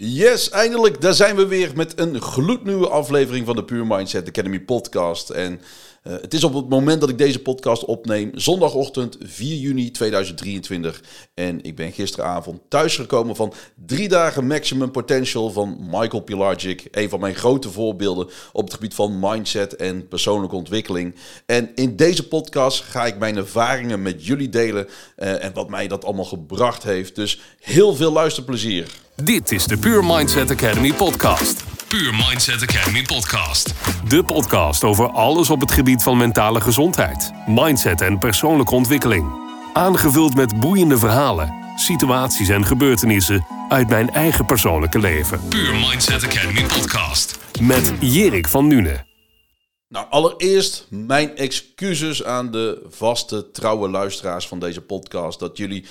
Yes, eindelijk. Daar zijn we weer met een gloednieuwe aflevering van de Pure Mindset Academy podcast. En uh, het is op het moment dat ik deze podcast opneem, zondagochtend 4 juni 2023. En ik ben gisteravond thuisgekomen van drie dagen Maximum Potential van Michael Pilarczyk. Een van mijn grote voorbeelden op het gebied van mindset en persoonlijke ontwikkeling. En in deze podcast ga ik mijn ervaringen met jullie delen uh, en wat mij dat allemaal gebracht heeft. Dus heel veel luisterplezier. Dit is de Pure Mindset Academy podcast. Pure Mindset Academy podcast. De podcast over alles op het gebied van mentale gezondheid, mindset en persoonlijke ontwikkeling. Aangevuld met boeiende verhalen, situaties en gebeurtenissen uit mijn eigen persoonlijke leven. Pure Mindset Academy podcast. Met Jerik van Nune. Nou, allereerst mijn excuses aan de vaste, trouwe luisteraars van deze podcast. Dat jullie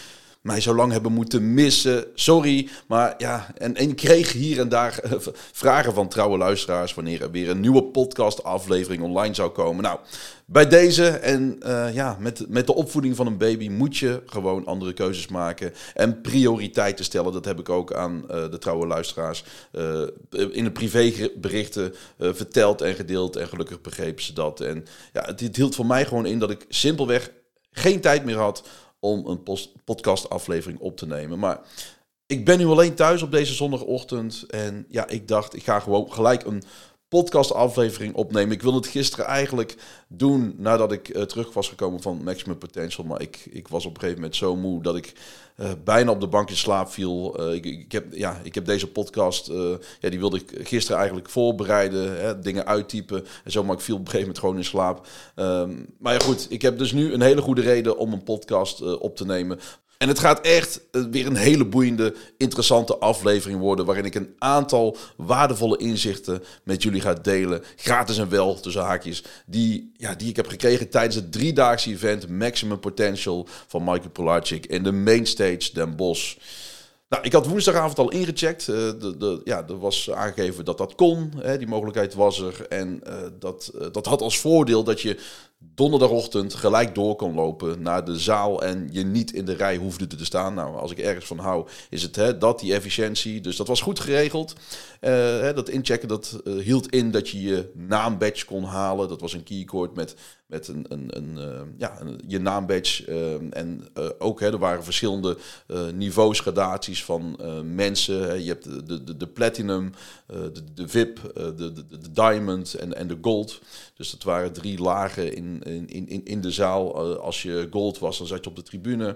mij zo lang hebben moeten missen. Sorry, maar ja, en, ik kreeg hier en daar eh, vragen van trouwe luisteraars wanneer er weer een nieuwe podcast-aflevering online zou komen. Nou, bij deze en uh, ja, met, met de opvoeding van een baby moet je gewoon andere keuzes maken en prioriteiten stellen. Dat heb ik ook aan uh, de trouwe luisteraars in de privéberichten verteld en gedeeld. En gelukkig begrepen ze dat. En ja, het hield voor mij gewoon in dat ik simpelweg geen tijd meer had om een podcastaflevering op te nemen. Maar ik ben nu alleen thuis op deze zondagochtend. En ja, ik dacht, ik ga gewoon gelijk een podcastaflevering opnemen. Ik wilde het gisteren eigenlijk doen nadat ik uh, terug was gekomen van Maximum Potential. Maar ik, ik was op een gegeven moment zo moe dat ik uh, bijna op de bank in slaap viel. Uh, ik, ik, heb, ja, ik heb deze podcast, ja, die wilde ik gisteren eigenlijk voorbereiden. Hè, dingen uittypen en zo, maar ik viel op een gegeven moment gewoon in slaap. Um, maar ja goed, ik heb dus nu een hele goede reden om een podcast op te nemen. En het gaat echt eh, weer een hele boeiende, interessante aflevering worden. Waarin ik een aantal waardevolle inzichten met jullie ga delen. Gratis en wel, tussen haakjes. Die, ja, die ik heb gekregen tijdens het driedaagse event Maximum Potential van Michael Polarczyk in de Mainstage Den Bosch. Nou, ik had woensdagavond al ingecheckt. Uh, de, de, ja, er was aangegeven dat dat kon. Hè, die mogelijkheid was er. En uh, dat, uh, dat had als voordeel dat je donderdagochtend gelijk door kon lopen naar de zaal en je niet in de rij hoefde te staan. Nou, als ik ergens van hou, is het hè, dat, die efficiëntie. Dus dat was goed geregeld. Hè, dat inchecken, dat hield in dat je je naambadge kon halen. Dat was een keycord met met een, een, een, uh, ja, een, je naambadge. Uh, en uh, ook, hè, er waren verschillende niveaus, gradaties van mensen. Je hebt de, de, de platinum, de, de VIP, de, de, de diamond en, en de gold. Dus dat waren drie lagen in, in, in, in de zaal. als je gold was, dan zat je op de tribune.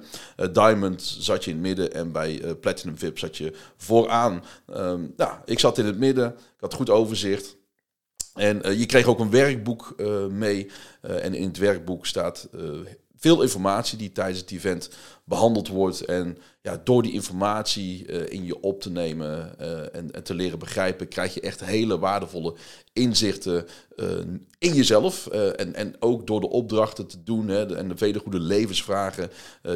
diamond zat je in het midden en bij platinum VIP zat je vooraan. Um, nou, ik zat in het midden, ik had goed overzicht. En uh, je kreeg ook een werkboek uh, mee. Uh, en in het werkboek staat veel informatie die tijdens het event behandeld wordt. En ja, door die informatie in je op te nemen en, en, te leren begrijpen, krijg je echt hele waardevolle inzichten in jezelf. en, en ook door de opdrachten te doen hè, en de vele goede levensvragen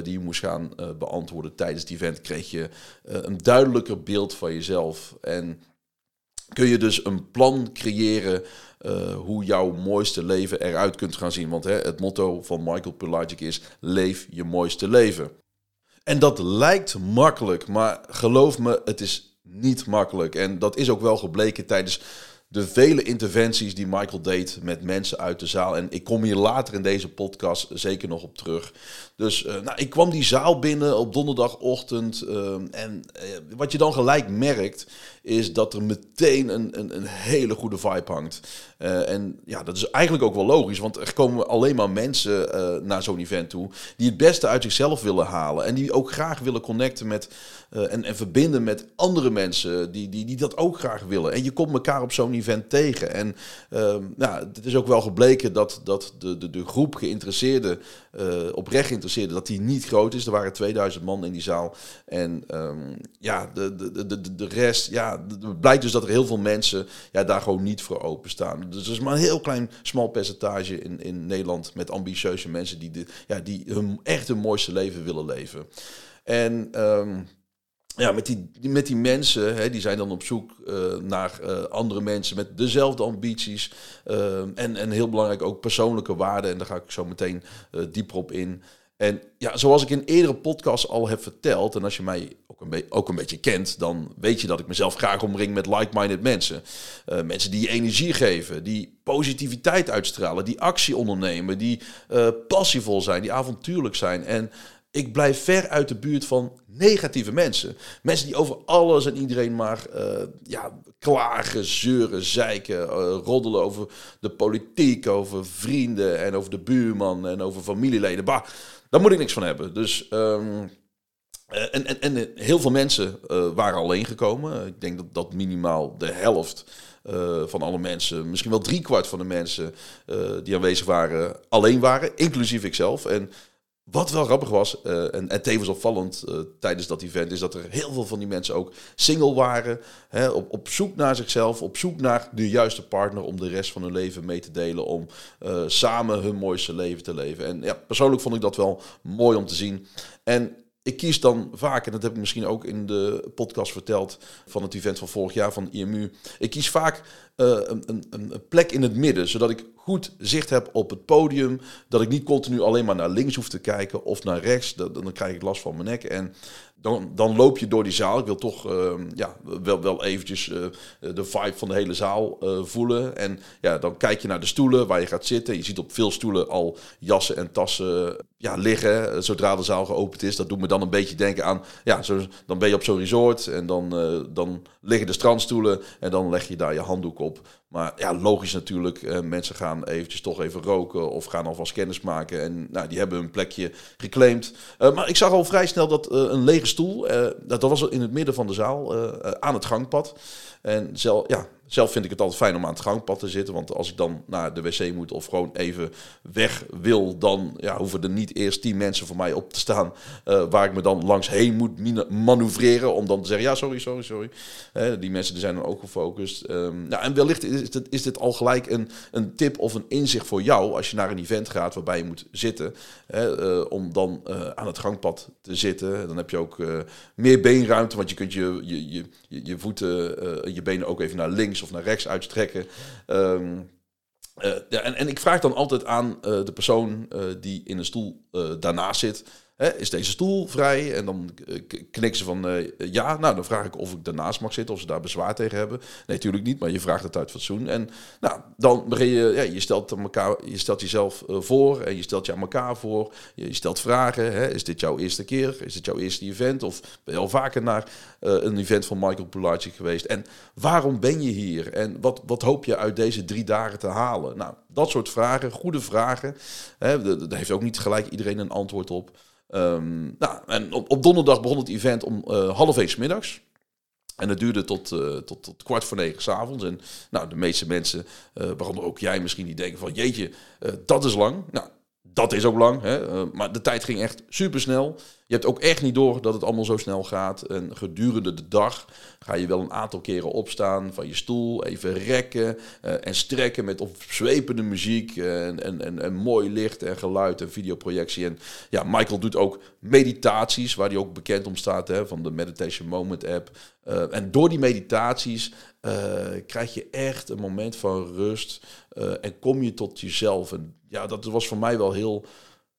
die je moest gaan beantwoorden tijdens het event, kreeg je een duidelijker beeld van jezelf. En kun je dus een plan creëren uh, hoe jouw mooiste leven eruit kunt gaan zien. Want hè, het motto van Michael Pelagic is: leef je mooiste leven. En dat lijkt makkelijk, maar geloof me, het is niet makkelijk. En dat is ook wel gebleken tijdens de vele interventies die Michael deed met mensen uit de zaal. En ik kom hier later in deze podcast zeker nog op terug. Dus uh, nou, ik kwam die zaal binnen op donderdagochtend. Uh, en uh, wat je dan gelijk merkt, is dat er meteen een, een, een hele goede vibe hangt. en ja, dat is eigenlijk ook wel logisch, want er komen alleen maar mensen naar zo'n event toe die het beste uit zichzelf willen halen. En die ook graag willen connecten met en, en verbinden met andere mensen die, die, die dat ook graag willen. En je komt elkaar op zo'n event tegen. En ehm, nou, het is ook wel gebleken dat, dat de, de, de groep geïnteresseerden, oprecht dat die niet groot is. Er waren 2000 man in die zaal. En um, ja, de, de, de, de rest, ja, het blijkt dus dat er heel veel mensen ja, daar gewoon niet voor openstaan. Dus er is maar een heel klein, smal percentage in, in Nederland met ambitieuze mensen die, de, ja, die hun, echt hun mooiste leven willen leven. En um, ja, met die, met die mensen, hè, die zijn dan op zoek uh, naar uh, andere mensen met dezelfde ambities. Uh, en, en heel belangrijk ook persoonlijke waarden. En daar ga ik zo meteen dieper op in. En ja, zoals ik in eerdere podcasts al heb verteld, en als je mij ook een, ook een beetje kent, dan weet je dat ik mezelf graag omring met like-minded mensen. Mensen die je energie geven, die positiviteit uitstralen, die actie ondernemen, die passievol zijn, die avontuurlijk zijn. En ik blijf ver uit de buurt van negatieve mensen. Mensen die over alles en iedereen maar uh, ja, klagen, zeuren, zeiken, uh, roddelen over de politiek, over vrienden en over de buurman en over familieleden. Bah, daar moet ik niks van hebben. Dus. Um, en, en, en heel veel mensen waren alleen gekomen. Ik denk dat, dat minimaal de helft van alle mensen, misschien wel driekwart van de mensen die aanwezig waren, alleen waren, inclusief ikzelf. En wat wel grappig was, uh, en, en tevens opvallend uh, tijdens dat event, is dat er heel veel van die mensen ook single waren. Hè, op, op zoek naar zichzelf, op zoek naar de juiste partner om de rest van hun leven mee te delen. Om uh, samen hun mooiste leven te leven. En ja, persoonlijk vond ik dat wel mooi om te zien. En ik kies dan vaak, en dat heb ik misschien ook in de podcast verteld van het event van vorig jaar van IMU. Ik kies vaak uh, een, een, een, plek in het midden, zodat ik goed zicht heb op het podium. Dat ik niet continu alleen maar naar links hoef te kijken of naar rechts. Dan, dan krijg ik last van mijn nek. En dan, dan loop je door die zaal. Ik wil toch uh, ja, wel, wel eventjes uh, de vibe van de hele zaal uh, voelen. En ja, dan kijk je naar de stoelen waar je gaat zitten. Je ziet op veel stoelen al jassen en tassen ja, liggen zodra de zaal geopend is. Dat doet me dan een beetje denken aan, ja, zo, dan ben je op zo'n resort en dan, dan liggen de strandstoelen en dan leg je daar je handdoek op. Maar ja, logisch natuurlijk. Uh, mensen gaan eventjes toch even roken of gaan alvast kennis maken. En nou, die hebben hun plekje geclaimd. Uh, maar ik zag al vrij snel dat uh, een lege stoel, dat, dat was in het midden van de zaal, aan het gangpad. En zelf, ja, zelf vind ik het altijd fijn om aan het gangpad te zitten. Want als ik dan naar de wc moet of gewoon even weg wil, dan ja, hoeven er niet eerst tien mensen voor mij op te staan. Uh, waar ik me dan langs heen moet manoeuvreren. Om dan te zeggen: ja, sorry, sorry, sorry. Die mensen die zijn dan ook gefocust. Nou, en wellicht is dit, is dit al gelijk een, een tip of een inzicht voor jou. Als je naar een event gaat waarbij je moet zitten. Uh, om dan aan het gangpad te zitten. Dan heb je ook meer beenruimte. Want je kunt je, je, je, je voeten, je benen ook even naar links of naar rechts uitstrekken. Um, uh, ja, en, en ik vraag dan altijd aan uh, de persoon uh, die in een stoel daarnaast zit. Is deze stoel vrij? En dan knikken ze van ja. Nou, dan vraag ik of ik daarnaast mag zitten, of ze daar bezwaar tegen hebben. Nee, natuurlijk niet, maar je vraagt het uit fatsoen. En nou, dan begin je, ja, je stelt, elkaar, je stelt jezelf voor en je stelt je aan elkaar voor. Je, stelt vragen. Is dit jouw eerste keer? Is dit jouw eerste event? Of ben je al vaker naar een event van Michael Pilarczyk geweest? En waarom ben je hier? En wat, wat hoop je uit deze drie dagen te halen? Nou, dat soort vragen, goede vragen. Hè, daar heeft ook niet gelijk iedereen een antwoord op. Um, nou, en op, op, donderdag begon het event om uh, half één middags. En het duurde tot, uh, tot, tot kwart voor negen s'avonds. En nou, de meeste mensen, uh, waaronder ook jij misschien, die denken van jeetje, dat is lang. Nou, dat is ook lang, hè? maar de tijd ging echt super snel. Je hebt ook echt niet door dat het allemaal zo snel gaat. En gedurende de dag ga je wel een aantal keren opstaan van je stoel, even rekken uh, en strekken met opzwepende muziek en, en, en, en, mooi licht en geluid en videoprojectie. En ja, Michael doet ook meditaties, waar hij ook bekend om staat, hè, van de Meditation Moment app. En door die meditaties krijg je echt een moment van rust en kom je tot jezelf. En ja, dat was voor mij wel heel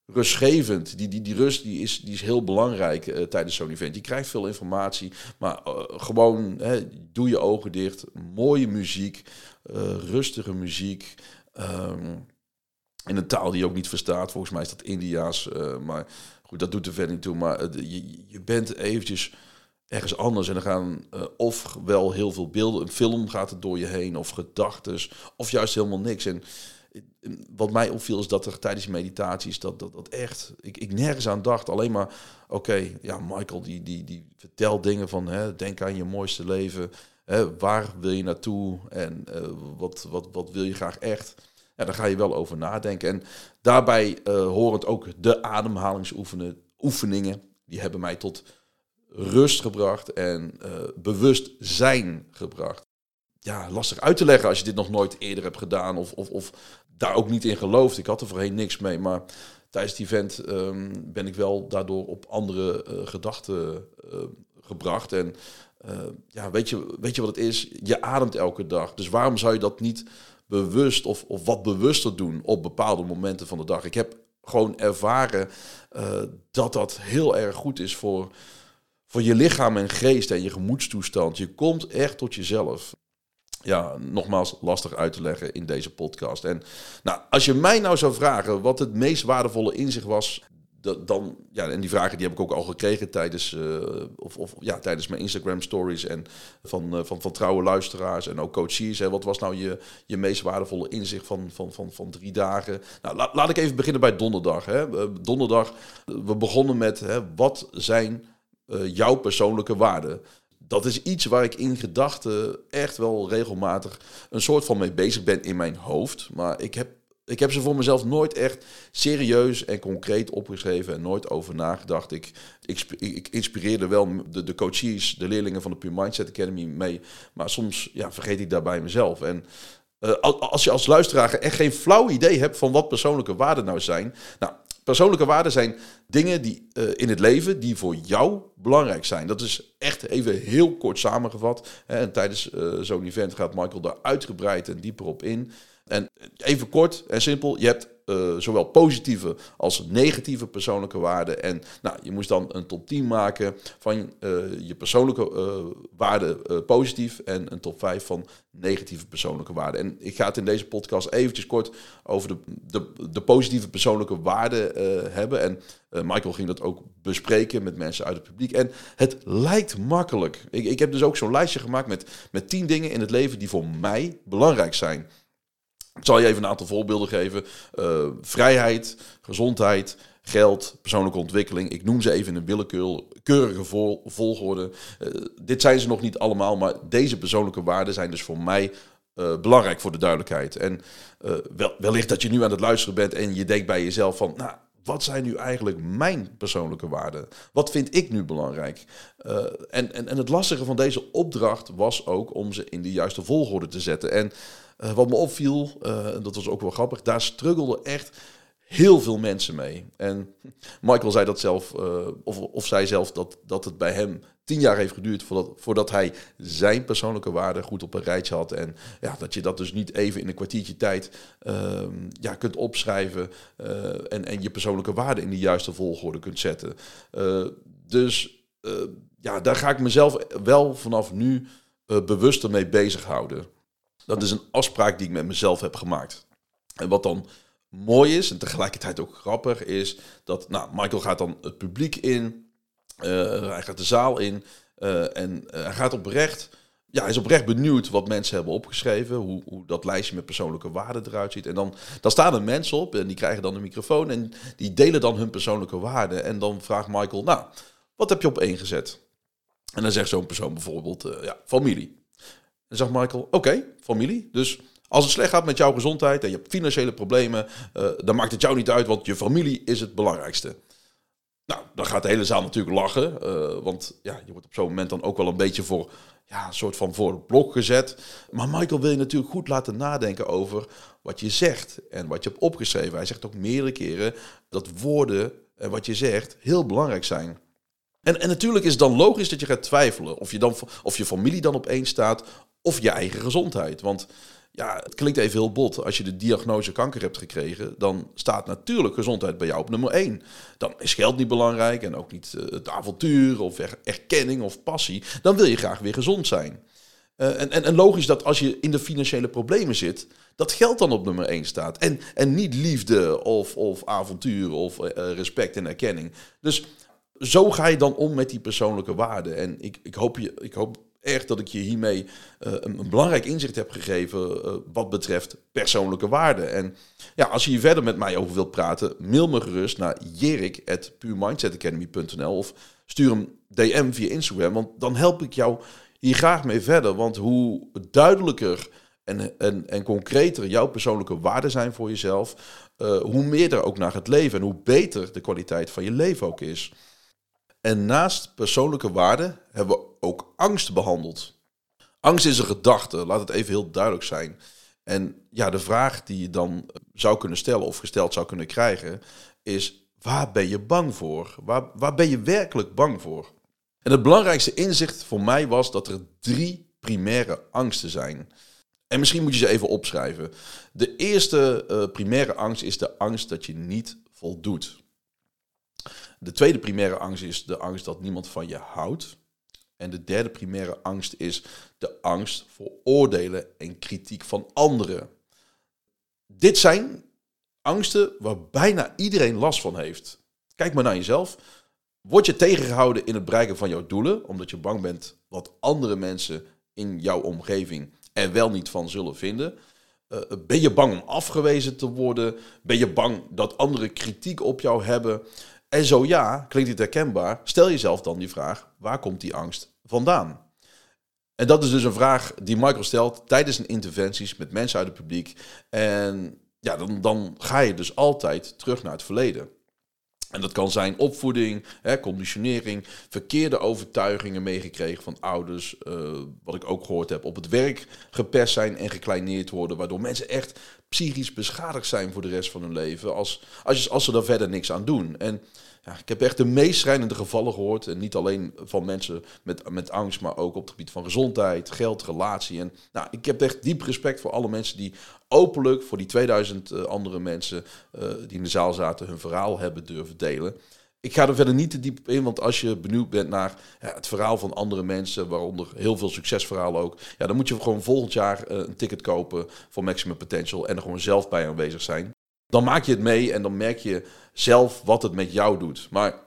rustgevend. Die, die, die rust die is, die is heel belangrijk uh, tijdens zo'n event. Je krijgt veel informatie, maar uh, gewoon hè, doe je ogen dicht. Mooie muziek, uh, rustige muziek. Um, in een taal die je ook niet verstaat. Volgens mij is dat Indiaas. maar goed, dat doet er verder niet toe. Maar je, je bent eventjes ergens anders en dan gaan of wel heel veel beelden. Een film gaat er door je heen of gedachten. Of juist helemaal niks. En wat mij opviel is dat er tijdens meditaties dat, dat, dat echt, ik, ik nergens aan dacht. Alleen maar, oké, ja, Michael die, die, die vertelt dingen van, hè, denk aan je mooiste leven. Hè, waar wil je naartoe en uh, wat, wat, wat wil je graag echt? Ja, daar ga je wel over nadenken. En daarbij uh, horend ook de ademhalingsoefeningen. Die hebben mij tot rust gebracht en uh, bewustzijn gebracht ja, lastig uit te leggen als je dit nog nooit eerder hebt gedaan of, of, of daar ook niet in gelooft. Ik had er voorheen niks mee, maar tijdens het event um, ben ik wel daardoor op andere uh, gedachten uh, gebracht. En uh, ja, weet je, weet je wat het is? Je ademt elke dag. Dus waarom zou je dat niet bewust of, of wat bewuster doen op bepaalde momenten van de dag? Ik heb gewoon ervaren dat dat heel erg goed is voor, voor je lichaam en geest en je gemoedstoestand. Je komt echt tot jezelf. Ja, nogmaals lastig uit te leggen in deze podcast. En nou, als je mij nou zou vragen wat het meest waardevolle inzicht was dan, ja, en die vragen die heb ik ook al gekregen tijdens, uh, of, of, ja, tijdens mijn Instagram stories en van, uh, van, van trouwe luisteraars en ook coaches. Hè. Wat was nou je, je meest waardevolle inzicht van, van, van, van drie dagen? Nou, la, laat ik even beginnen bij donderdag. Hè. Uh, donderdag, we begonnen met hè, wat zijn jouw persoonlijke waarden? Dat is iets waar ik in gedachten echt wel regelmatig een soort van mee bezig ben in mijn hoofd. Maar ik heb ik heb ze voor mezelf nooit echt serieus en concreet opgeschreven en nooit over nagedacht. Ik, ik, ik inspireerde wel de, de coaches, de leerlingen van de Pure Mindset Academy mee. Maar soms ja, vergeet ik daarbij mezelf. En uh, als je als luisteraar echt geen flauw idee hebt van wat persoonlijke waarden nou zijn. Nou, persoonlijke waarden zijn dingen die uh, in het leven die voor jou belangrijk zijn. Dat is echt even heel kort samengevat. Hè, en tijdens uh, zo'n event gaat Michael daar uitgebreid en dieper op in. En even kort en simpel, je hebt uh, zowel positieve als negatieve persoonlijke waarden. En nou, je moest dan een top 10 maken van uh, je persoonlijke uh, waarden positief en een top 5 van negatieve persoonlijke waarden. En ik ga het in deze podcast eventjes kort over de, de, de positieve persoonlijke waarden hebben. En Michael ging dat ook bespreken met mensen uit het publiek. En het lijkt makkelijk. Ik, ik heb dus ook zo'n lijstje gemaakt met, met 10 dingen in het leven die voor mij belangrijk zijn. Ik zal je even een aantal voorbeelden geven. Uh, vrijheid, gezondheid, geld, persoonlijke ontwikkeling. Ik noem ze even in een willekeurige vol volgorde. Uh, dit zijn ze nog niet allemaal, maar deze persoonlijke waarden zijn dus voor mij uh, belangrijk voor de duidelijkheid. En wel, wellicht dat je nu aan het luisteren bent en je denkt bij jezelf van... Nou, wat zijn nu eigenlijk mijn persoonlijke waarden? Wat vind ik nu belangrijk? En, en, en het lastige van deze opdracht was ook om ze in de juiste volgorde te zetten. En uh, wat me opviel, uh, dat was ook wel grappig, daar struggelden echt heel veel mensen mee. En Michael zei dat zelf, uh, of, of zei zelf dat, dat het bij hem tien jaar heeft geduurd voordat, voordat hij zijn persoonlijke waarden goed op een rijtje had. En ja, dat je dat dus niet even in een kwartiertje tijd uh, ja, kunt opschrijven en, en je persoonlijke waarden in de juiste volgorde kunt zetten. Dus ja, daar ga ik mezelf wel vanaf nu bewuster mee bezighouden. Dat is een afspraak die ik met mezelf heb gemaakt. En wat dan mooi is en tegelijkertijd ook grappig is dat nou, Michael gaat dan het publiek in, uh, hij gaat de zaal in uh, en uh, hij gaat oprecht, ja, is oprecht benieuwd wat mensen hebben opgeschreven, hoe, hoe dat lijstje met persoonlijke waarden eruit ziet. En dan, dan staan er mensen op en die krijgen dan een microfoon en die delen dan hun persoonlijke waarden. En dan vraagt Michael, nou, wat heb je op één gezet? En dan zegt zo'n persoon bijvoorbeeld, ja, familie. Dan zegt Michael, oké, familie. Dus als het slecht gaat met jouw gezondheid en je hebt financiële problemen, uh, dan maakt het jou niet uit, want je familie is het belangrijkste. Nou, dan gaat de hele zaal natuurlijk lachen, uh, want ja, je wordt op zo'n moment dan ook wel een beetje voor, ja, een soort van voor het blok gezet. Maar Michael wil je natuurlijk goed laten nadenken over wat je zegt en wat je hebt opgeschreven. Hij zegt ook meerdere keren dat woorden en wat je zegt heel belangrijk zijn. En, en natuurlijk is het dan logisch dat je gaat twijfelen of je, dan, of je familie dan op staat of je eigen gezondheid. Want ja, het klinkt even heel bot. Als je de diagnose kanker hebt gekregen, dan staat natuurlijk gezondheid bij jou op nummer één. Dan is geld niet belangrijk en ook niet uh, het avontuur of erkenning of passie. Dan wil je graag weer gezond zijn. Uh, en, en, logisch dat als je in de financiële problemen zit, dat geld dan op nummer één staat. En, en niet liefde of, of avontuur of uh, respect en erkenning. Dus zo ga je dan om met die persoonlijke waarden. En ik, ik, hoop, je, ik hoop echt dat ik je hiermee uh, een, een, belangrijk inzicht heb gegeven uh, wat betreft persoonlijke waarden. En ja, als je hier verder met mij over wilt praten, mail me gerust naar jerik.puremindsetacademy.nl of stuur een DM via Instagram, want dan help ik jou hier graag mee verder. Want hoe duidelijker en, en, en concreter jouw persoonlijke waarden zijn voor jezelf, uh, hoe meer er ook naar het leven en hoe beter de kwaliteit van je leven ook is. En naast persoonlijke waarden hebben we ook angst behandeld. Angst is een gedachte, laat het even heel duidelijk zijn. En ja, de vraag die je dan zou kunnen stellen of gesteld zou kunnen krijgen, is waar ben je bang voor? Waar, waar ben je werkelijk bang voor? En het belangrijkste inzicht voor mij was dat er drie primaire angsten zijn. En misschien moet je ze even opschrijven. De eerste uh, primaire angst is de angst dat je niet voldoet. De tweede primaire angst is de angst dat niemand van je houdt. En de derde primaire angst is de angst voor oordelen en kritiek van anderen. Dit zijn angsten waar bijna iedereen last van heeft. Kijk maar naar jezelf. Word je tegengehouden in het bereiken van jouw doelen, omdat je bang bent wat andere mensen in jouw omgeving er wel niet van zullen vinden? Uh, ben je bang om afgewezen te worden? Ben je bang dat anderen kritiek op jou hebben? En zo ja, klinkt dit herkenbaar? Stel jezelf dan die vraag: waar komt die angst vandaan? En dat is dus een vraag die Michael stelt tijdens zijn interventies met mensen uit het publiek. En ja, dan, dan ga je dus altijd terug naar het verleden. En dat kan zijn opvoeding, hè, conditionering, verkeerde overtuigingen meegekregen van ouders. Uh, wat ik ook gehoord heb, op het werk gepest zijn en gekleineerd worden. Waardoor mensen echt psychisch beschadigd zijn voor de rest van hun leven. Als, als, als ze daar verder niks aan doen. En ja, ik heb echt de meest schrijnende gevallen gehoord. En niet alleen van mensen met, met angst, maar ook op het gebied van gezondheid, geld, relatie. En nou, ik heb echt diep respect voor alle mensen die openlijk voor die 2000 uh, eh, andere mensen uh, die in de zaal zaten hun verhaal hebben durven delen. Ik ga er verder niet te diep in, want als je benieuwd bent naar ja, het verhaal van andere mensen, waaronder heel veel succesverhalen ook, ja, dan moet je gewoon volgend jaar uh, een ticket kopen voor Maximum Potential en er gewoon zelf bij aanwezig zijn. Dan maak je het mee en dan merk je zelf wat het met jou doet. Maar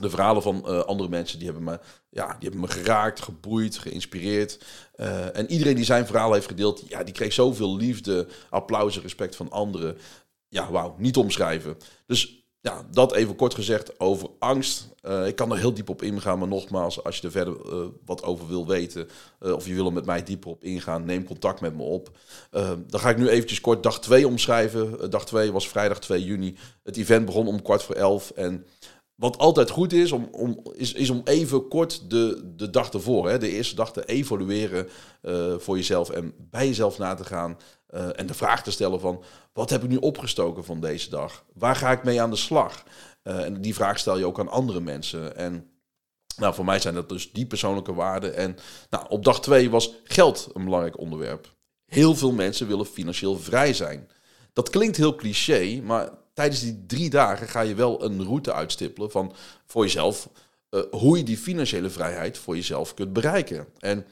de verhalen van uh, andere mensen die hebben me, ja, die hebben me geraakt, geboeid, geïnspireerd. Uh, en iedereen die zijn verhaal heeft gedeeld, ja, die kreeg zoveel liefde, applaus en respect van anderen. Ja, wauw, niet omschrijven. Dus ja, dat even kort gezegd over angst. Uh, ik kan er heel diep op ingaan, maar nogmaals, als je er verder uh, wat over wil weten uh, of je wil er met mij dieper op ingaan, neem contact met me op. dan ga ik nu eventjes kort dag 2 omschrijven. dag 2 was vrijdag 2 juni. Het event begon om kwart voor elf en wat altijd goed is, om, om, is, is om even kort de, de dag ervoor, hè, de eerste dag te evalueren voor jezelf en bij jezelf na te gaan. Uh, en de vraag te stellen van, wat heb ik nu opgestoken van deze dag? Waar ga ik mee aan de slag? Uh, en die vraag stel je ook aan andere mensen. En nou, voor mij zijn dat dus die persoonlijke waarden. En nou, op dag twee was geld een belangrijk onderwerp. Heel veel mensen willen financieel vrij zijn. Dat klinkt heel cliché, maar tijdens die drie dagen ga je wel een route uitstippelen van voor jezelf uh, hoe je die financiële vrijheid voor jezelf kunt bereiken. En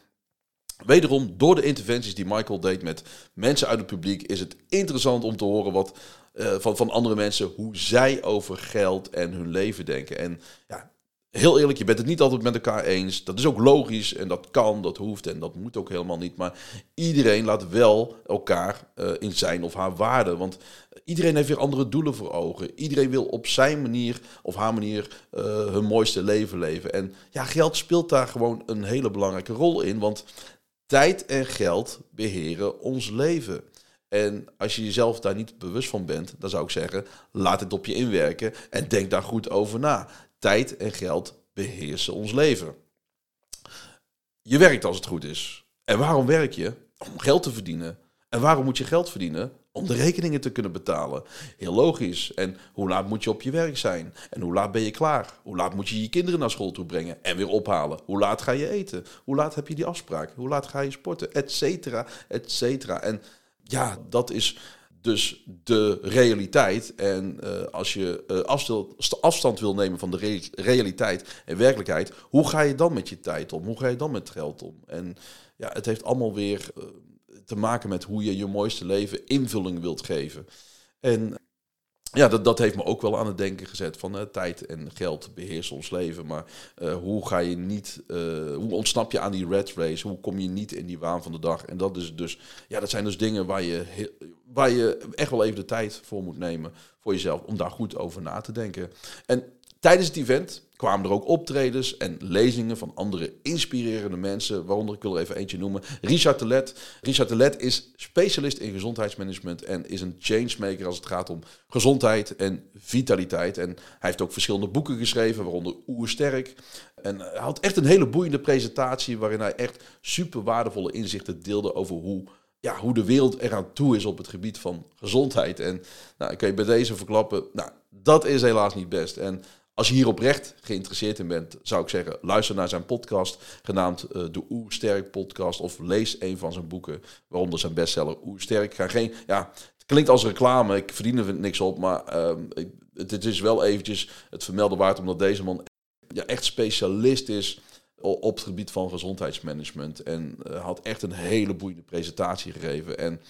wederom, door de interventies die Michael deed met mensen uit het publiek, is het interessant om te horen wat uh, van, van andere mensen, hoe zij over geld en hun leven denken. En ja, heel eerlijk, je bent het niet altijd met elkaar eens. Dat is ook logisch en dat kan, dat hoeft en dat moet ook helemaal niet. Maar iedereen laat wel elkaar uh, in zijn of haar waarde. Want iedereen heeft weer andere doelen voor ogen. Iedereen wil op zijn manier of haar manier uh, hun mooiste leven leven. En ja, geld speelt daar gewoon een hele belangrijke rol in. Want tijd en geld beheren ons leven. En als je jezelf daar niet bewust van bent, dan zou ik zeggen, laat het op je inwerken en denk daar goed over na. Tijd en geld beheersen ons leven. Je werkt als het goed is. En waarom werk je? Om geld te verdienen. En waarom moet je geld verdienen? Om de rekeningen te kunnen betalen. Heel logisch. En hoe laat moet je op je werk zijn? En hoe laat ben je klaar? Hoe laat moet je je kinderen naar school toe brengen en weer ophalen? Hoe laat ga je eten? Hoe laat heb je die afspraak? Hoe laat ga je sporten? Etcetera, etcetera. En ja, dat is dus de realiteit. En uh, als je uh, afstand, afstand wil nemen van de re realiteit en werkelijkheid, hoe ga je dan met je tijd om? Hoe ga je dan met geld om? En ja, het heeft allemaal weer uh, te maken met hoe je je mooiste leven invulling wilt geven. En ja, dat, dat heeft me ook wel aan het denken gezet van uh, tijd en geld beheersen ons leven. Maar uh, hoe ga je niet, uh, hoe ontsnap je aan die red race? Hoe kom je niet in die waan van de dag? En dat is dus, ja, dat zijn dus dingen waar je, waar je echt wel even de tijd voor moet nemen voor jezelf om daar goed over na te denken. En tijdens het event kwamen er ook optredens en lezingen van andere inspirerende mensen. Waaronder, ik wil er even eentje noemen, Richard Telet. Richard Telet is specialist in gezondheidsmanagement en is een changemaker als het gaat om gezondheid en vitaliteit. En hij heeft ook verschillende boeken geschreven, waaronder Oersterk. En hij had echt een hele boeiende presentatie waarin hij echt super waardevolle inzichten deelde over hoe ja, hoe de wereld eraan toe is op het gebied van gezondheid. En nou, ik kan je bij deze verklappen, nou, dat is helaas niet best. En als je hier oprecht geïnteresseerd in bent, zou ik zeggen, luister naar zijn podcast, genaamd uh, de Oersterk podcast, of lees een van zijn boeken, waaronder zijn bestseller Oersterk. Ga geen, ja, het klinkt als reclame, ik verdien er niks op, maar uh, ik, het is wel eventjes het vermelden waard, omdat deze man ja, echt specialist is op het gebied van gezondheidsmanagement. En uh, had echt een hele boeiende presentatie gegeven. En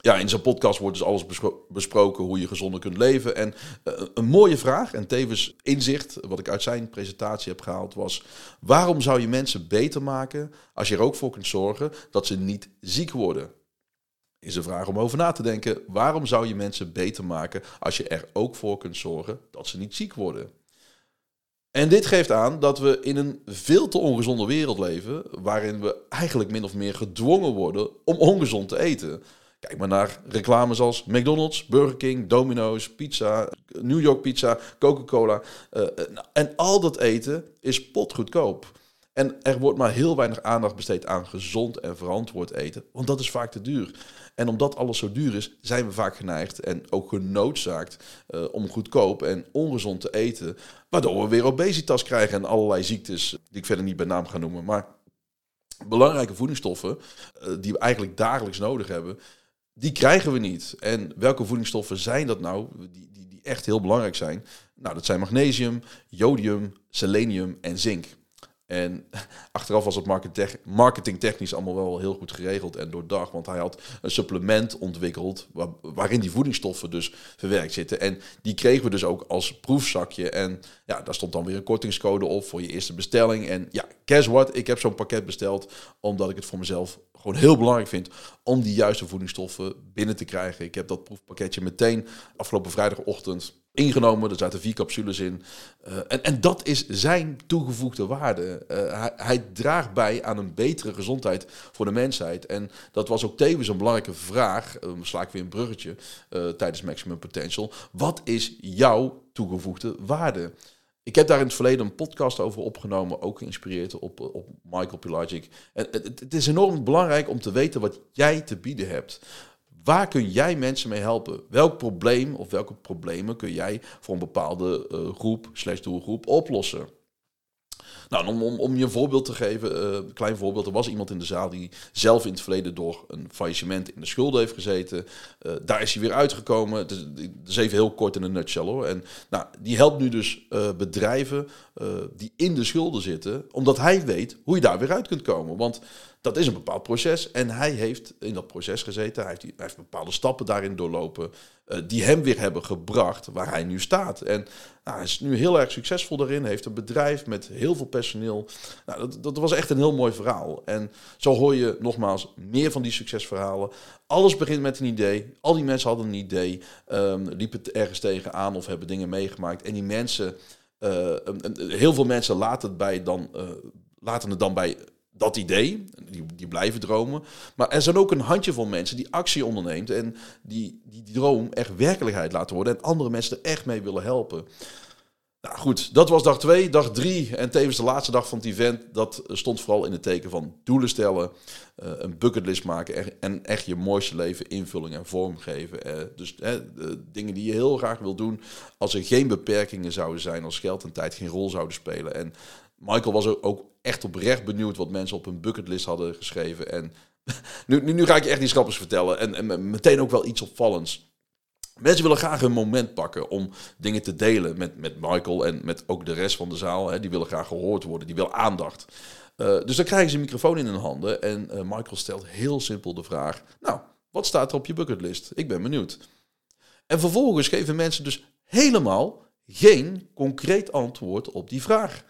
ja, in zijn podcast wordt dus alles besproken hoe je gezonder kunt leven. En uh, een mooie vraag en tevens inzicht, wat ik uit zijn presentatie heb gehaald, was: waarom zou je mensen beter maken als je er ook voor kunt zorgen dat ze niet ziek worden? Is een vraag om over na te denken. Waarom zou je mensen beter maken als je er ook voor kunt zorgen dat ze niet ziek worden? En dit geeft aan dat we in een veel te ongezonde wereld leven, waarin we eigenlijk min of meer gedwongen worden om ongezond te eten. Kijk maar naar reclames als McDonald's, Burger King, Domino's, pizza, New York pizza, Coca-Cola. Uh, en al dat eten is potgoedkoop. En er wordt maar heel weinig aandacht besteed aan gezond en verantwoord eten, want dat is vaak te duur. En omdat alles zo duur is, zijn we vaak geneigd en ook genoodzaakt uh, om goedkoop en ongezond te eten. Waardoor we weer obesitas krijgen en allerlei ziektes die ik verder niet bij naam ga noemen. Maar belangrijke voedingsstoffen die we eigenlijk dagelijks nodig hebben, die krijgen we niet. En welke voedingsstoffen zijn dat nou, die, die, die echt heel belangrijk zijn? Nou, dat zijn magnesium, jodium, selenium en zink. En achteraf was het marketingtechnisch allemaal wel heel goed geregeld en doordacht. Want hij had een supplement ontwikkeld waarin die voedingsstoffen dus verwerkt zitten. En die kregen we dus ook als proefzakje. En ja, daar stond dan weer een kortingscode op voor je eerste bestelling. En ja, guess what? Ik heb zo'n pakket besteld omdat ik het voor mezelf gewoon heel belangrijk vind om die juiste voedingsstoffen binnen te krijgen. Ik heb dat proefpakketje meteen afgelopen vrijdagochtend ingenomen. Er zaten vier capsules in. Uh, en, en dat is zijn toegevoegde waarde. Uh, hij, draagt bij aan een betere gezondheid voor de mensheid. En dat was ook tevens een belangrijke vraag. Uh, sla ik weer een bruggetje tijdens Maximum Potential. Wat is jouw toegevoegde waarde? Ik heb daar in het verleden een podcast over opgenomen, ook geïnspireerd op, op Michael Pelagic. En het, is enorm belangrijk om te weten wat jij te bieden hebt. Waar kun jij mensen mee helpen? Welk probleem of welke problemen kun jij voor een bepaalde uh, groep, slash doelgroep, oplossen? Nou, om, om, om je een voorbeeld te geven, uh, een klein voorbeeld. Er was iemand in de zaal die zelf in het verleden door een faillissement in de schulden heeft gezeten. Uh, daar is hij weer uitgekomen. Het is, even heel kort in een nutshell hoor. En nou, die helpt nu dus uh, bedrijven die in de schulden zitten, omdat hij weet hoe je daar weer uit kunt komen. Want dat is een bepaald proces. En hij heeft in dat proces gezeten. Hij heeft, hij heeft bepaalde stappen daarin doorlopen. Uh, die hem weer hebben gebracht waar hij nu staat. En nou, hij is nu heel erg succesvol daarin. Heeft een bedrijf met heel veel personeel. Nou, dat, dat was echt een heel mooi verhaal. En zo hoor je nogmaals meer van die succesverhalen. Alles begint met een idee. Al die mensen hadden een idee. Um, liepen ergens tegenaan of hebben dingen meegemaakt. En die mensen. Uh, heel veel mensen laten het, bij dan, uh, laten het dan bij dat idee, die, die blijven dromen. Maar er zijn ook een handjevol mensen die actie onderneemt en die, die die droom echt werkelijkheid laten worden en andere mensen er echt mee willen helpen. Nou goed, dat was dag 2. Dag 3 en tevens de laatste dag van het event, dat stond vooral in het teken van doelen stellen, uh, een bucketlist maken en echt je mooiste leven invulling en vorm geven. Uh, dus dingen die je heel graag wil doen als er geen beperkingen zouden zijn, als geld en tijd geen rol zouden spelen. En Michael was ook echt oprecht benieuwd wat mensen op hun bucketlist hadden geschreven. En nu, nu, nu ga ik je echt die schrappers vertellen. En, en meteen ook wel iets opvallends. Mensen willen graag een moment pakken om dingen te delen met, met Michael en met ook de rest van de zaal. Hè. Die willen graag gehoord worden, die willen aandacht. Uh, dus dan krijgen ze een microfoon in hun handen en uh, Michael stelt heel simpel de vraag: Nou, wat staat er op je bucketlist? Ik ben benieuwd. En vervolgens geven mensen dus helemaal geen concreet antwoord op die vraag.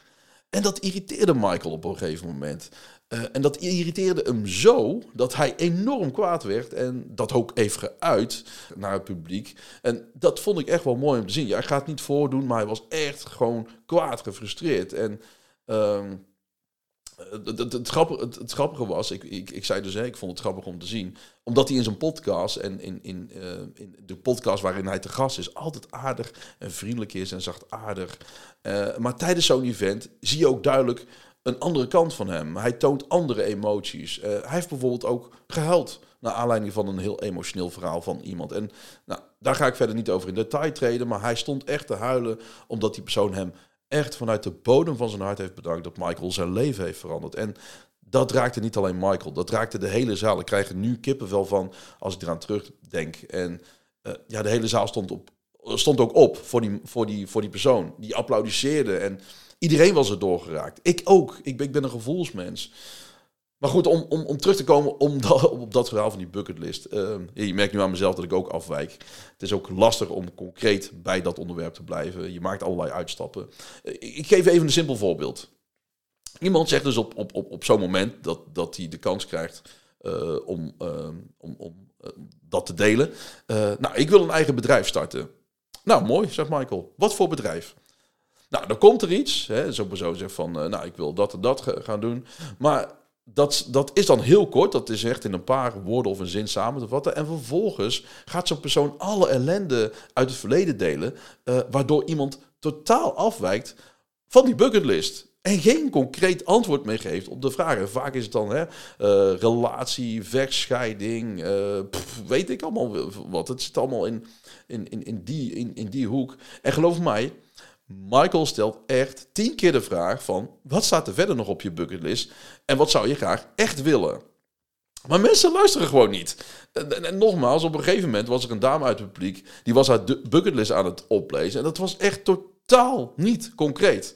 En dat irriteerde Michael op een gegeven moment. Uh, en dat irriteerde hem zo dat hij enorm kwaad werd en dat ook even geuit naar het publiek. En dat vond ik echt wel mooi om te zien. Ja, hij gaat het niet voordoen, maar hij was echt gewoon kwaad, gefrustreerd. En uh, het, het, het, grappige, het, grappige was, ik, ik, ik zei dus, hè, ik vond het grappig om te zien, omdat hij in zijn podcast en in, in, uh, in de podcast waarin hij te gast is, altijd aardig en vriendelijk is en zachtaardig. Uh, maar tijdens zo'n event zie je ook duidelijk een andere kant van hem. Hij toont andere emoties. Hij heeft bijvoorbeeld ook gehuild naar aanleiding van een heel emotioneel verhaal van iemand. En nou, daar ga ik verder niet over in detail treden, maar hij stond echt te huilen omdat die persoon hem echt vanuit de bodem van zijn hart heeft bedankt dat Michael zijn leven heeft veranderd. En dat raakte niet alleen Michael, dat raakte de hele zaal. Ik krijg er nu kippenvel van als ik eraan terugdenk. En uh, ja, de hele zaal stond op, stond ook op voor die, voor die, voor die persoon. Die applaudisseerde en iedereen was er doorgeraakt. Ik ook. Ik ik ben een gevoelsmens. Maar goed, om, om, om terug te komen om dat, op dat verhaal van die bucketlist. Uh, je merkt nu aan mezelf dat ik ook afwijk. Het is ook lastig om concreet bij dat onderwerp te blijven. Je maakt allerlei uitstappen. ik geef even een simpel voorbeeld. Iemand zegt dus op, op, op, op zo'n moment dat, dat hij de kans krijgt uh, om, uh, om, om uh, dat te delen. nou, ik wil een eigen bedrijf starten. Nou, mooi, zegt Michael. Wat voor bedrijf? Nou, dan komt er iets. Hè, Zo'n persoon zegt van, nou, ik wil dat en dat gaan doen. Maar dat, dat is dan heel kort. Dat is echt in een paar woorden of een zin samen te vatten. En vervolgens gaat zo'n persoon alle ellende uit het verleden delen. waardoor iemand totaal afwijkt van die bucketlist en geen concreet antwoord meer geeft op de vragen. Vaak is het dan hè, uh, relatie, vechtscheiding, uh, weet ik allemaal wat. Het zit allemaal in, in, in, in, die, in, in die hoek. En geloof mij, Michael stelt echt tien keer de vraag van... wat staat er verder nog op je bucketlist en wat zou je graag echt willen? Maar mensen luisteren gewoon niet. En, nogmaals, op een gegeven moment was er een dame uit het publiek... die was haar bucketlist aan het oplezen en dat was echt totaal niet concreet.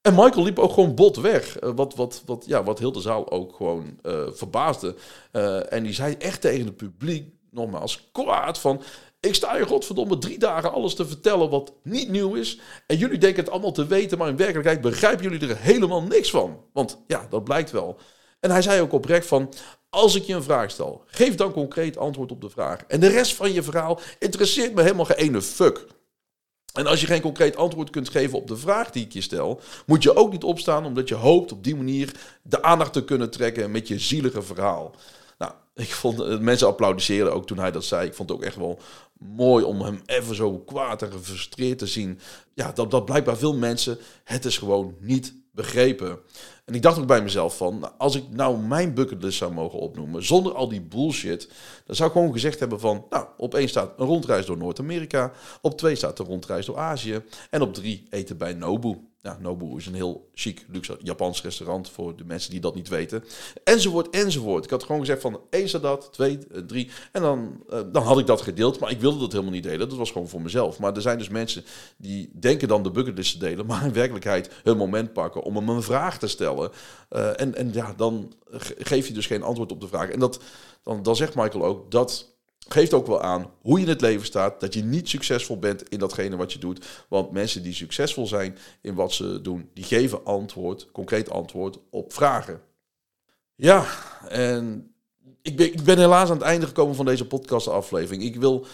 En Michael liep ook gewoon bot weg. Uh, wat, wat, wat, ja, wat heel de zaal ook gewoon uh, verbaasde. Uh, en die zei echt tegen het publiek, nogmaals, kwaad van... Ik sta hier godverdomme drie dagen alles te vertellen wat niet nieuw is. En jullie denken het allemaal te weten, maar in werkelijkheid begrijpen jullie er helemaal niks van. Want ja, dat blijkt wel. En hij zei ook oprecht van, als ik je een vraag stel, geef dan concreet antwoord op de vraag. En de rest van je verhaal interesseert me helemaal geen ene fuck. En als je geen concreet antwoord kunt geven op de vraag die ik je stel, moet je ook niet opstaan omdat je hoopt op die manier de aandacht te kunnen trekken met je zielige verhaal. Nou, ik vond eh, mensen applaudisseren ook toen hij dat zei. Ik vond het ook echt wel mooi om hem even zo kwaad en gefrustreerd te zien. Ja, dat, dat blijkbaar veel mensen het is gewoon niet begrepen. En ik dacht ook bij mezelf van, nou, als ik nou mijn bucketlist zou mogen opnoemen, zonder al die bullshit, dan zou ik gewoon gezegd hebben van, nou, op één staat een rondreis door Noord-Amerika, op twee staat een rondreis door Azië en op drie eten bij Nobu. Ja, Nobu is een heel chic, luxe Japans restaurant voor de mensen die dat niet weten. Enzovoort, enzovoort. Ik had gewoon gezegd van één dat, twee, eh, drie. En dan, uh, dan had ik dat gedeeld, maar ik wilde dat helemaal niet delen. Dat was gewoon voor mezelf. Maar er zijn dus mensen die denken dan de bucketlist te delen, maar in werkelijkheid hun moment pakken om hem een vraag te stellen. Uh, en, en ja, dan geef je dus geen antwoord op de vraag. En dat, dan, dan zegt Michael ook dat geeft ook wel aan hoe je in het leven staat. Dat je niet succesvol bent in datgene wat je doet. Want mensen die succesvol zijn in wat ze doen, die geven antwoord, concreet antwoord op vragen. Ja, en ik ben, ik ben helaas aan het einde gekomen van deze podcastaflevering. Ik wil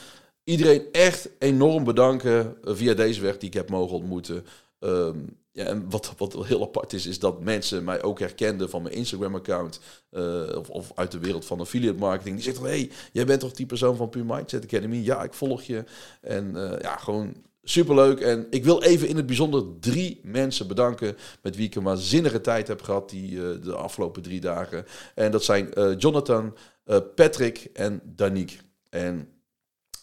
iedereen echt enorm bedanken via deze weg die ik heb mogen ontmoeten. Um, ja, en wat, wat heel apart is, is dat mensen mij ook herkenden van mijn Instagram-account uh, of, uit de wereld van affiliate marketing. Die zeggen: hey, jij bent toch die persoon van Pure Mindset Academy? Ja, ik volg je. En uh, ja, gewoon superleuk. En ik wil even in het bijzonder drie mensen bedanken met wie ik een waanzinnige tijd heb gehad die, uh, de afgelopen drie dagen. En dat zijn Jonathan, Patrick en Danique. En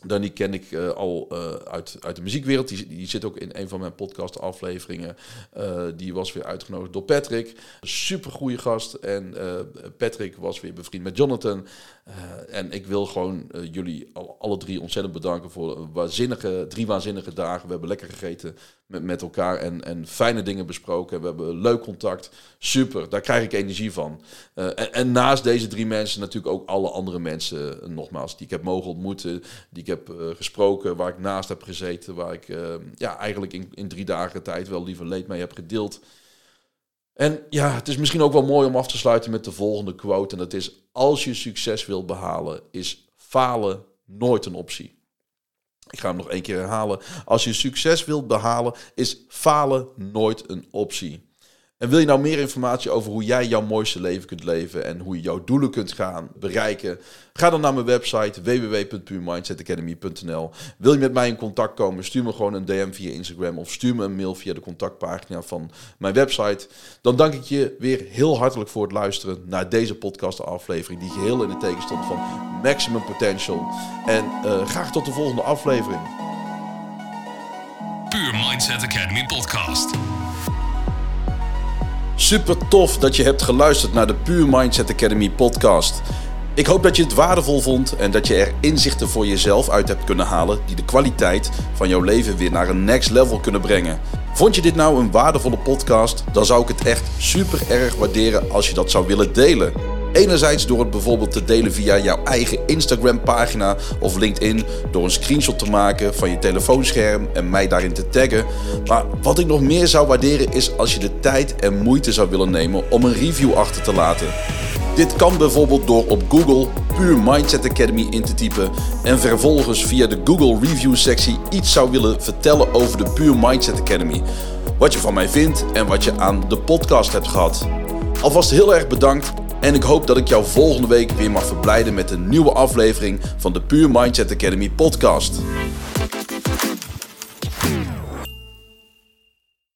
Danny ken ik uh, al uh, uit, uit de muziekwereld. Die, zit ook in een van mijn podcast afleveringen. Uh, die was weer uitgenodigd door Patrick. Super goede gast. En Patrick was weer bevriend met Jonathan. En ik wil gewoon jullie alle, drie ontzettend bedanken voor waanzinnige, drie waanzinnige dagen. We hebben lekker gegeten met, met elkaar en, en fijne dingen besproken. We hebben leuk contact. Super, daar krijg ik energie van. en, en naast deze drie mensen natuurlijk ook alle andere mensen, nogmaals, die ik heb mogen ontmoeten. Die ik heb gesproken, waar ik naast heb gezeten, waar ik ja, eigenlijk in, in drie dagen tijd wel liever leed mee heb gedeeld. En ja, het is misschien ook wel mooi om af te sluiten met de volgende quote. En dat is: Als je succes wilt behalen, is falen nooit een optie. Ik ga hem nog één keer herhalen. Als je succes wilt behalen, is falen nooit een optie. En wil je nou meer informatie over hoe jij jouw mooiste leven kunt leven en hoe je jouw doelen kunt gaan bereiken? Ga dan naar mijn website www.puremindsetacademy.nl. Wil je met mij in contact komen? Stuur me gewoon een DM via Instagram of stuur me een mail via de contactpagina van mijn website. Dan dank ik je weer heel hartelijk voor het luisteren naar deze podcast aflevering die geheel in het teken stond van maximum potential. En uh, graag tot de volgende aflevering. Pure Mindset Academy podcast. Super tof dat je hebt geluisterd naar de Pure Mindset Academy podcast. Ik hoop dat je het waardevol vond en dat je er inzichten voor jezelf uit hebt kunnen halen die de kwaliteit van jouw leven weer naar een next level kunnen brengen. Vond je dit nou een waardevolle podcast? Dan zou ik het echt super erg waarderen als je dat zou willen delen. Enerzijds door het bijvoorbeeld te delen via jouw eigen Instagram pagina of LinkedIn door een screenshot te maken van je telefoonscherm en mij daarin te taggen. Maar wat ik nog meer zou waarderen is als je de tijd en moeite zou willen nemen om een review achter te laten. Dit kan bijvoorbeeld door op Google Puur Mindset Academy in te typen en vervolgens via de Google Review sectie iets zou willen vertellen over de Puur Mindset Academy. Wat je van mij vindt en wat je aan de podcast hebt gehad. Alvast heel erg bedankt en ik hoop dat ik jou volgende week weer mag verblijden met een nieuwe aflevering van de Puur Mindset Academy podcast.